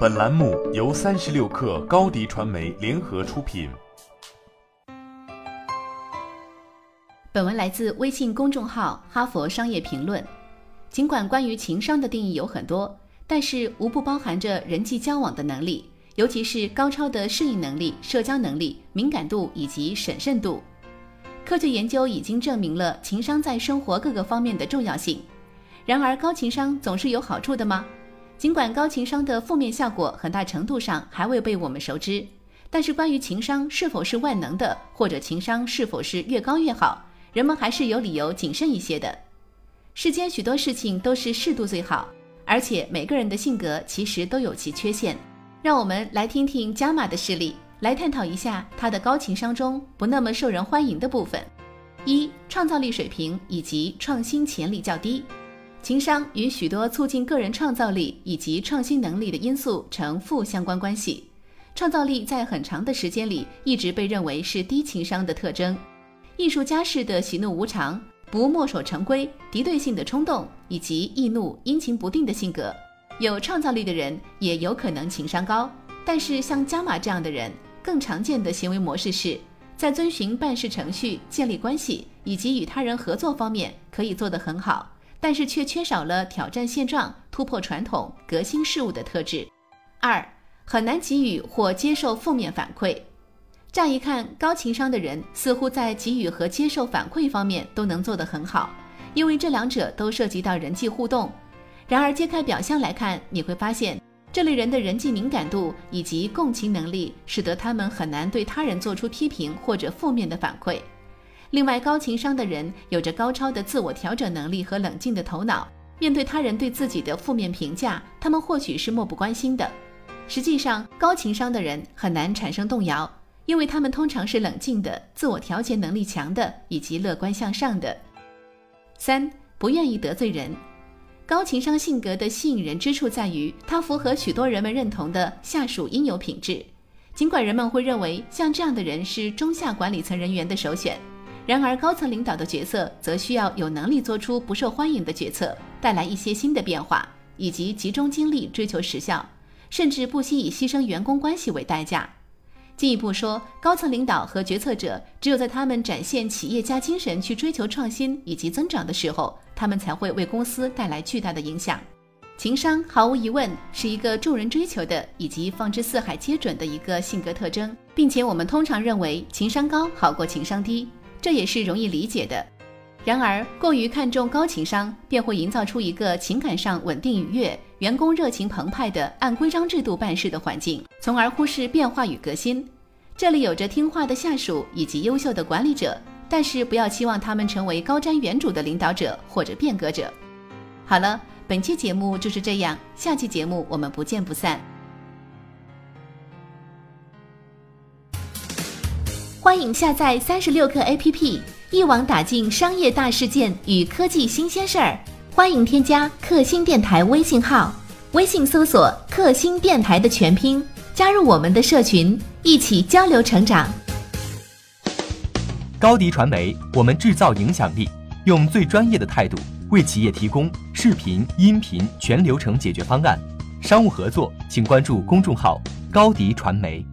本栏目由三十六氪高低传媒联合出品。本文来自微信公众号《哈佛商业评论》。尽管关于情商的定义有很多，但是无不包含着人际交往的能力，尤其是高超的适应能力、社交能力、敏感度以及审慎度。科学研究已经证明了情商在生活各个方面的重要性。然而，高情商总是有好处的吗？尽管高情商的负面效果很大程度上还未被我们熟知，但是关于情商是否是万能的，或者情商是否是越高越好，人们还是有理由谨慎一些的。世间许多事情都是适度最好，而且每个人的性格其实都有其缺陷。让我们来听听加码的事例，来探讨一下他的高情商中不那么受人欢迎的部分：一、创造力水平以及创新潜力较低。情商与许多促进个人创造力以及创新能力的因素呈负相关关系。创造力在很长的时间里一直被认为是低情商的特征。艺术家式的喜怒无常、不墨守成规、敌对性的冲动以及易怒、阴晴不定的性格，有创造力的人也有可能情商高。但是像加马这样的人，更常见的行为模式是在遵循办事程序、建立关系以及与他人合作方面可以做得很好。但是却缺少了挑战现状、突破传统、革新事物的特质。二，很难给予或接受负面反馈。乍一看，高情商的人似乎在给予和接受反馈方面都能做得很好，因为这两者都涉及到人际互动。然而，揭开表象来看，你会发现，这类人的人际敏感度以及共情能力，使得他们很难对他人做出批评或者负面的反馈。另外，高情商的人有着高超的自我调整能力和冷静的头脑。面对他人对自己的负面评价，他们或许是漠不关心的。实际上，高情商的人很难产生动摇，因为他们通常是冷静的、自我调节能力强的以及乐观向上的。三，不愿意得罪人。高情商性格的吸引人之处在于，它符合许多人们认同的下属应有品质。尽管人们会认为像这样的人是中下管理层人员的首选。然而，高层领导的角色则需要有能力做出不受欢迎的决策，带来一些新的变化，以及集中精力追求实效，甚至不惜以牺牲员工关系为代价。进一步说，高层领导和决策者只有在他们展现企业家精神去追求创新以及增长的时候，他们才会为公司带来巨大的影响。情商毫无疑问是一个众人追求的以及放之四海皆准的一个性格特征，并且我们通常认为情商高好过情商低。这也是容易理解的。然而，过于看重高情商，便会营造出一个情感上稳定愉悦、员工热情澎湃的按规章制度办事的环境，从而忽视变化与革新。这里有着听话的下属以及优秀的管理者，但是不要期望他们成为高瞻远瞩的领导者或者变革者。好了，本期节目就是这样，下期节目我们不见不散。欢迎下载三十六课 APP，一网打尽商业大事件与科技新鲜事儿。欢迎添加克星电台微信号，微信搜索“克星电台”的全拼，加入我们的社群，一起交流成长。高迪传媒，我们制造影响力，用最专业的态度为企业提供视频、音频全流程解决方案。商务合作，请关注公众号“高迪传媒”。